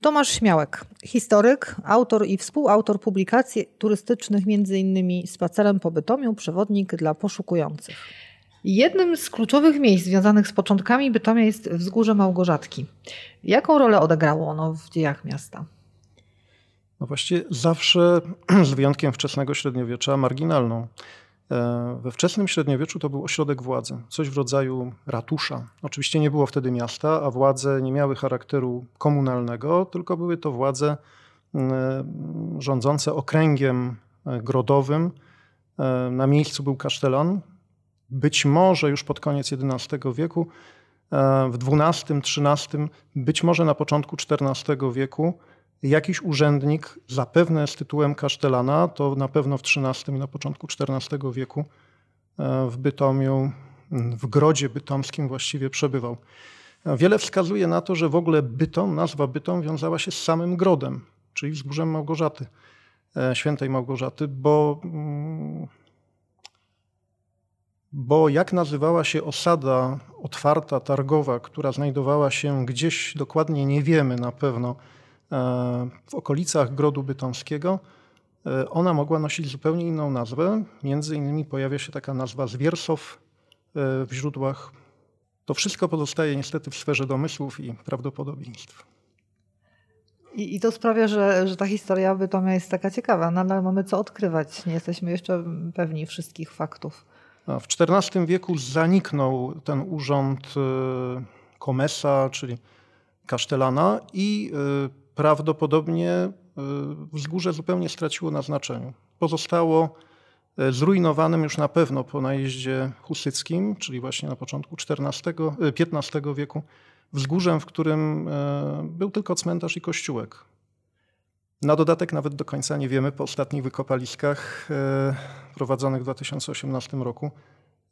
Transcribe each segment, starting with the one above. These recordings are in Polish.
Tomasz Śmiałek, historyk, autor i współautor publikacji turystycznych, m.in. Spacerem po Bytomiu, przewodnik dla poszukujących. Jednym z kluczowych miejsc związanych z początkami Bytomia jest Wzgórze Małgorzatki. Jaką rolę odegrało ono w dziejach miasta? No właściwie zawsze, z wyjątkiem wczesnego średniowiecza, marginalną. E, we wczesnym średniowieczu to był ośrodek władzy, coś w rodzaju ratusza. Oczywiście nie było wtedy miasta, a władze nie miały charakteru komunalnego, tylko były to władze rządzące okręgiem e, grodowym. E, na miejscu był kasztelan. Być może już pod koniec XI wieku, w XII, XIII, być może na początku XIV wieku jakiś urzędnik, zapewne z tytułem kasztelana, to na pewno w XIII i na początku XIV wieku e, w Bytomiu, w grodzie bytomskim właściwie przebywał. Wiele wskazuje na to, że w ogóle Bytom, nazwa Bytom wiązała się z samym grodem, czyli wzgórzem Małgorzaty, e, świętej Małgorzaty, bo, mm, bo jak nazywała się osada otwarta, targowa, która znajdowała się gdzieś, dokładnie nie wiemy na pewno, w okolicach Grodu Bytomskiego, e, ona mogła nosić zupełnie inną nazwę. Między innymi pojawia się taka nazwa Zwiersow e, w źródłach. To wszystko pozostaje niestety w sferze domysłów i prawdopodobieństw. I, I, to sprawia, że, że ta historia Bytomia jest taka ciekawa. Nadal mamy co odkrywać. Nie jesteśmy jeszcze pewni wszystkich faktów. w XIV wieku zaniknął ten urząd e, komesa, czyli kasztelana i prawdopodobnie e, wzgórze zupełnie straciło na znaczeniu. Pozostało e, zrujnowanym już na pewno po najeździe husyckim, czyli właśnie na początku XIV, XV e, wieku, wzgórzem, w którym był tylko cmentarz i kościółek. Na dodatek nawet do końca nie wiemy po ostatnich wykopaliskach prowadzonych w 2018 roku,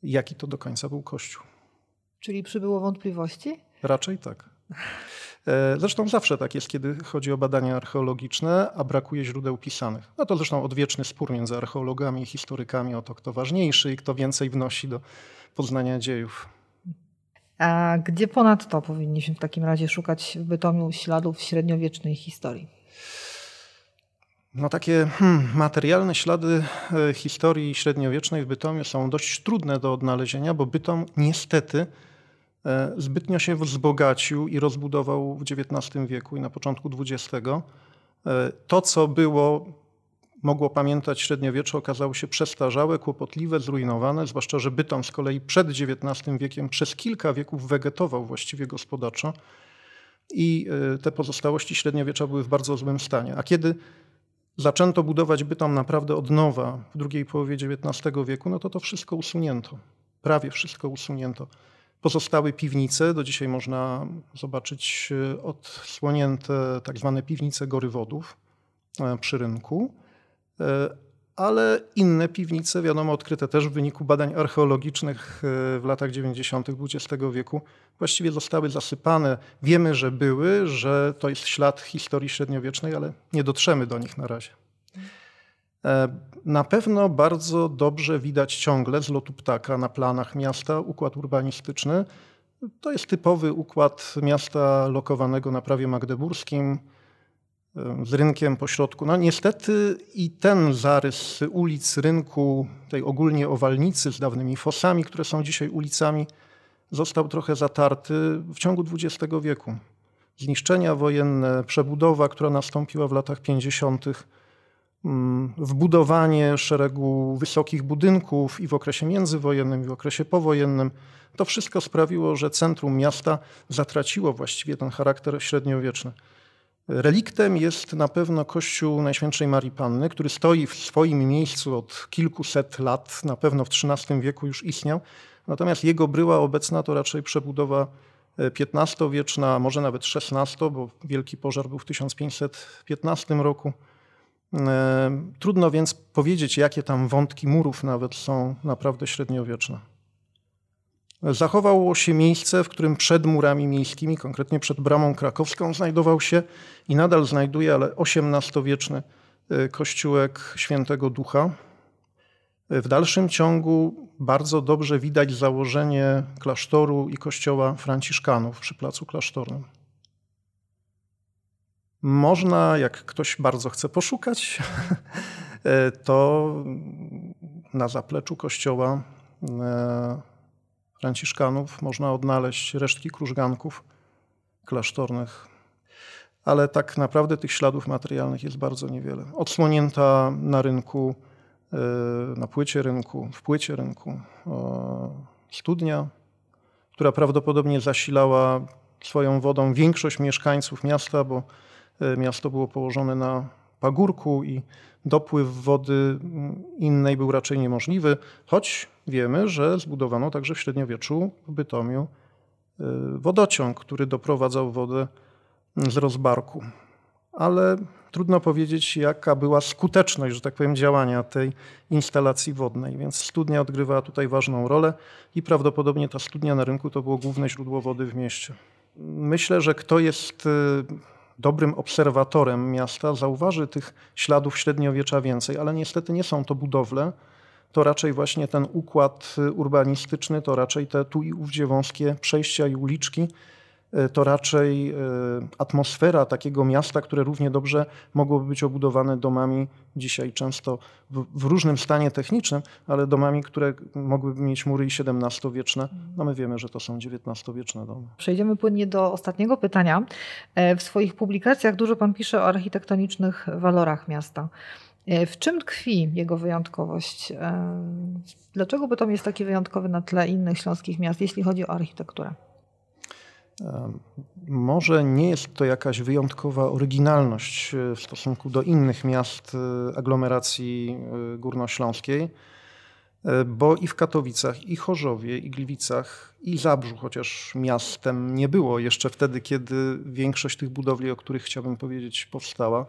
jaki to do końca był kościół. Czyli przybyło wątpliwości? Raczej tak. E, zresztą zawsze tak jest, kiedy chodzi o badania archeologiczne, a brakuje źródeł pisanych. No to zresztą odwieczny spór między archeologami i historykami o to, kto ważniejszy i kto więcej wnosi do poznania dziejów. A gdzie ponadto powinniśmy w takim razie szukać w Bytomiu śladów średniowiecznej historii? No takie hmm, materialne ślady e, historii średniowiecznej w Bytomiu są dość trudne do odnalezienia, bo Bytom niestety zbytnio się wzbogacił i rozbudował w XIX wieku i na początku XX. E, to, co było, mogło pamiętać średniowiecze, okazało się przestarzałe, kłopotliwe, zrujnowane, zwłaszcza, że Bytom z kolei przed XIX wiekiem przez kilka wieków wegetował właściwie gospodarczo i e, te pozostałości średniowiecza były w bardzo złym stanie. A kiedy zaczęto budować Bytom naprawdę od nowa w drugiej połowie XIX wieku, no to to wszystko usunięto. Prawie wszystko usunięto. Pozostały piwnice, do dzisiaj można zobaczyć e, odsłonięte tak zwane piwnice gorywodów e, przy rynku, e, ale inne piwnice, wiadomo, odkryte też w wyniku badań archeologicznych w latach 90. XX wieku, właściwie zostały zasypane. Wiemy, że były, że to jest ślad historii średniowiecznej, ale nie dotrzemy do nich na razie. E, na pewno bardzo dobrze widać ciągle z lotu ptaka na planach miasta układ urbanistyczny. To jest typowy układ miasta lokowanego na prawie magdeburskim e, z rynkiem po środku. No niestety i ten zarys ulic rynku, tej ogólnie owalnicy z dawnymi fosami, które są dzisiaj ulicami, został trochę zatarty w ciągu XX wieku. Zniszczenia wojenne, przebudowa, która nastąpiła w latach 50 wbudowanie szeregu wysokich budynków i w okresie międzywojennym, i w okresie powojennym. To wszystko sprawiło, że centrum miasta zatraciło właściwie ten charakter średniowieczny. Reliktem jest na pewno kościół Najświętszej Marii Panny, który stoi w swoim miejscu od kilkuset lat, na pewno w XIII wieku już istniał. Natomiast jego bryła obecna to raczej przebudowa XV-wieczna, może nawet XVI, bo wielki pożar był w 1515 roku. E, trudno więc powiedzieć, jakie tam wątki murów nawet są naprawdę średniowieczne. Zachowało się miejsce, w którym przed murami miejskimi, konkretnie przed bramą krakowską, znajdował się i nadal znajduje, ale XVIII-wieczny e, kościółek Świętego Ducha. E, w dalszym ciągu bardzo dobrze widać założenie klasztoru i kościoła franciszkanów przy placu klasztornym. Można, jak ktoś bardzo chce poszukać, to na zapleczu kościoła Franciszkanów można odnaleźć resztki krużganków klasztornych, ale tak naprawdę tych śladów materialnych jest bardzo niewiele. Odsłonięta na rynku, e, na płycie rynku, w płycie rynku studnia, która prawdopodobnie zasilała swoją wodą większość mieszkańców miasta, bo e, miasto było położone na pagórku i dopływ wody innej był raczej niemożliwy, choć wiemy, że zbudowano także w średniowieczu w Bytomiu y, wodociąg, który doprowadzał wodę z rozbarku. Ale trudno powiedzieć, jaka była skuteczność, że tak powiem, działania tej instalacji wodnej. Więc studnia odgrywała tutaj ważną rolę i prawdopodobnie ta studnia na rynku to było główne źródło wody w mieście. Myślę, że kto jest y, dobrym obserwatorem miasta, zauważy tych śladów średniowiecza więcej, ale niestety nie są to budowle, to raczej właśnie ten układ urbanistyczny, to raczej te tu i ówdzie wąskie przejścia i uliczki, to raczej e, atmosfera takiego miasta, które równie dobrze mogłoby być obudowane domami dzisiaj często w, w różnym stanie technicznym, ale domami, które mogłyby mieć mury i XVII-wieczne. No my wiemy, że to są XIX-wieczne domy. Przejdziemy płynnie do ostatniego pytania. E, w swoich publikacjach dużo pan pisze o architektonicznych walorach miasta. E, w czym tkwi jego wyjątkowość? E, dlaczego Bytom jest taki wyjątkowy na tle innych śląskich miast, jeśli chodzi o architekturę? E, może nie jest to jakaś wyjątkowa oryginalność w stosunku do innych miast aglomeracji górnośląskiej, bo i w Katowicach, i Chorzowie, i Gliwicach, i Zabrzu, chociaż miastem nie było jeszcze wtedy, kiedy większość tych budowli, o których chciałbym powiedzieć, powstała,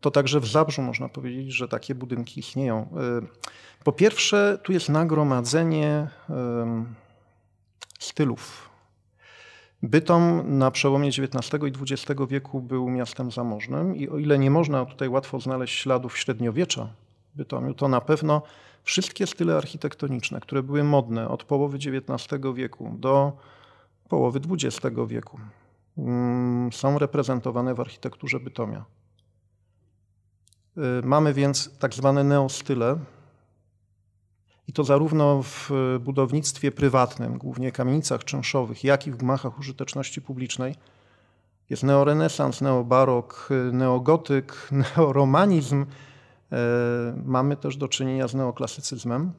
to także w Zabrzu można powiedzieć, że takie budynki istnieją. Po pierwsze, tu jest nagromadzenie stylów. Bytom na przełomie XIX i XX wieku był miastem zamożnym i o ile nie można tutaj łatwo znaleźć śladów średniowiecza Bytomiu, to na pewno wszystkie style architektoniczne, które były modne od połowy XIX wieku do połowy XX wieku, mm, są reprezentowane w architekturze Bytomia. Y, mamy więc tak zwane neostyle. I to zarówno w budownictwie prywatnym, głównie kamienicach czynszowych, jak i w gmachach użyteczności publicznej. Jest neorenesans, neobarok, neogotyk, neoromanizm. Y, mamy też do czynienia z neoklasycyzmem.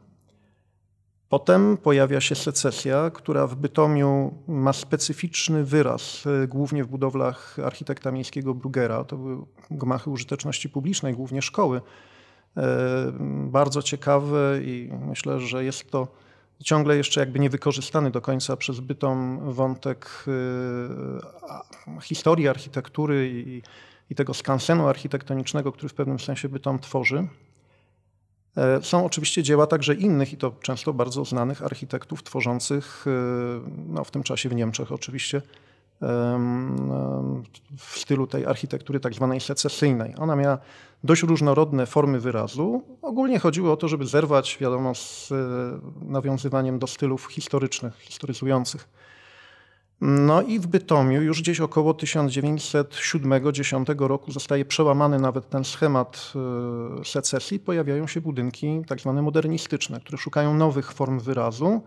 Potem pojawia się secesja, która w Bytomiu ma specyficzny wyraz, e, głównie w budowlach architekta miejskiego Brugera. To były gmachy użyteczności publicznej, głównie szkoły. Bardzo ciekawe i myślę, że jest to ciągle jeszcze jakby niewykorzystany do końca przez Bytom wątek e, historii architektury i, i tego skansenu architektonicznego, który w pewnym sensie Bytom tworzy. E, są oczywiście dzieła także innych i to często bardzo znanych architektów tworzących e, no, w tym czasie w Niemczech oczywiście w stylu tej architektury tak zwanej secesyjnej. Ona miała dość różnorodne formy wyrazu. Ogólnie chodziło o to, żeby zerwać, wiadomo, z e, nawiązywaniem do stylów historycznych, historyzujących. No i w Bytomiu już gdzieś około 1907-10 roku zostaje przełamany nawet ten schemat e, secesji. Pojawiają się budynki tak zwane modernistyczne, które szukają nowych form wyrazu.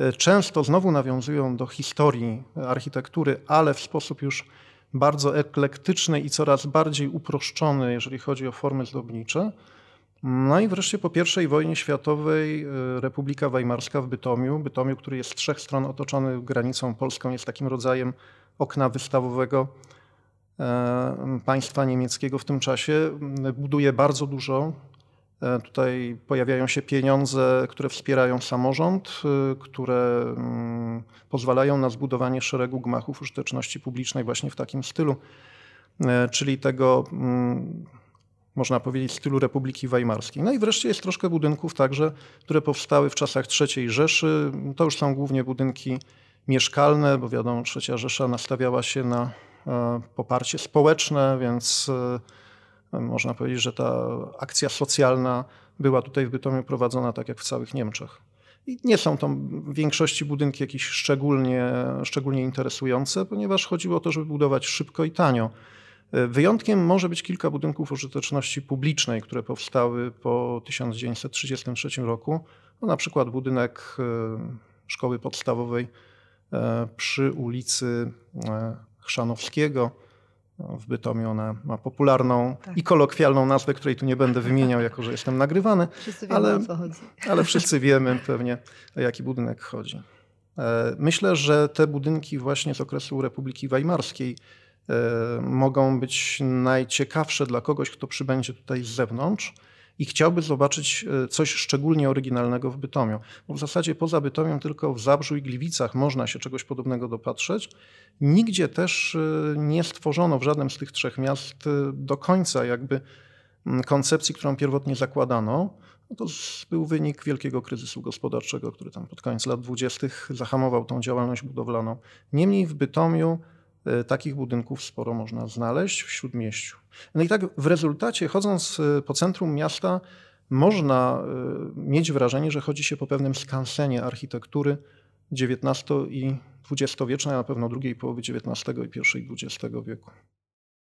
E, często znowu nawiązują do historii architektury, ale w sposób już bardzo eklektyczny i coraz bardziej uproszczony, jeżeli chodzi o formy zdobnicze. No i wreszcie po I wojnie światowej e, Republika Weimarska w Bytomiu, Bytomiu, który jest z trzech stron otoczony granicą polską, jest takim rodzajem okna wystawowego e, państwa niemieckiego w tym czasie, buduje bardzo dużo. E, tutaj pojawiają się pieniądze, które wspierają samorząd, które pozwalają na zbudowanie szeregu gmachów użyteczności publicznej właśnie w takim stylu, czyli tego można powiedzieć, stylu Republiki Weimarskiej. No i wreszcie jest troszkę budynków także, które powstały w czasach III Rzeszy. To już są głównie budynki mieszkalne, bo wiadomo, III Rzesza nastawiała się na e, poparcie społeczne, więc e, można powiedzieć, że ta akcja socjalna była tutaj w Bytomiu prowadzona tak jak w całych Niemczech. I nie są to w większości budynki jakieś szczególnie, szczególnie interesujące, ponieważ chodziło o to, żeby budować szybko i tanio. Wyjątkiem może być kilka budynków użyteczności publicznej, które powstały po 1933 roku. No, na przykład budynek e, szkoły podstawowej e, przy ulicy e, Chrzanowskiego w Bytomiu. Ona ma popularną tak. i kolokwialną nazwę, której tu nie będę wymieniał, jako że jestem nagrywany. Wszyscy wiemy, ale, o co chodzi. Ale wszyscy wiemy pewnie, o jaki budynek chodzi. Myślę, że te budynki właśnie z okresu Republiki Weimarskiej E, mogą być najciekawsze dla kogoś, kto przybędzie tutaj z zewnątrz i chciałby zobaczyć e, coś szczególnie oryginalnego w Bytomiu. Bo w zasadzie poza Bytomiem tylko w Zabrzu i Gliwicach można się czegoś podobnego dopatrzeć. Nigdzie też e, nie stworzono w żadnym z tych trzech miast do końca jakby koncepcji, którą pierwotnie zakładano. No to był wynik wielkiego kryzysu gospodarczego, który tam pod koniec lat dwudziestych zahamował tą działalność budowlaną. Niemniej w Bytomiu E, takich budynków sporo można znaleźć w śródmieściu. No i tak w rezultacie, chodząc e, po centrum miasta, można e, mieć wrażenie, że chodzi się po pewnym skansenie architektury XIX i XX-wiecznej, a na pewno drugiej połowy XIX i pierwszej XX wieku.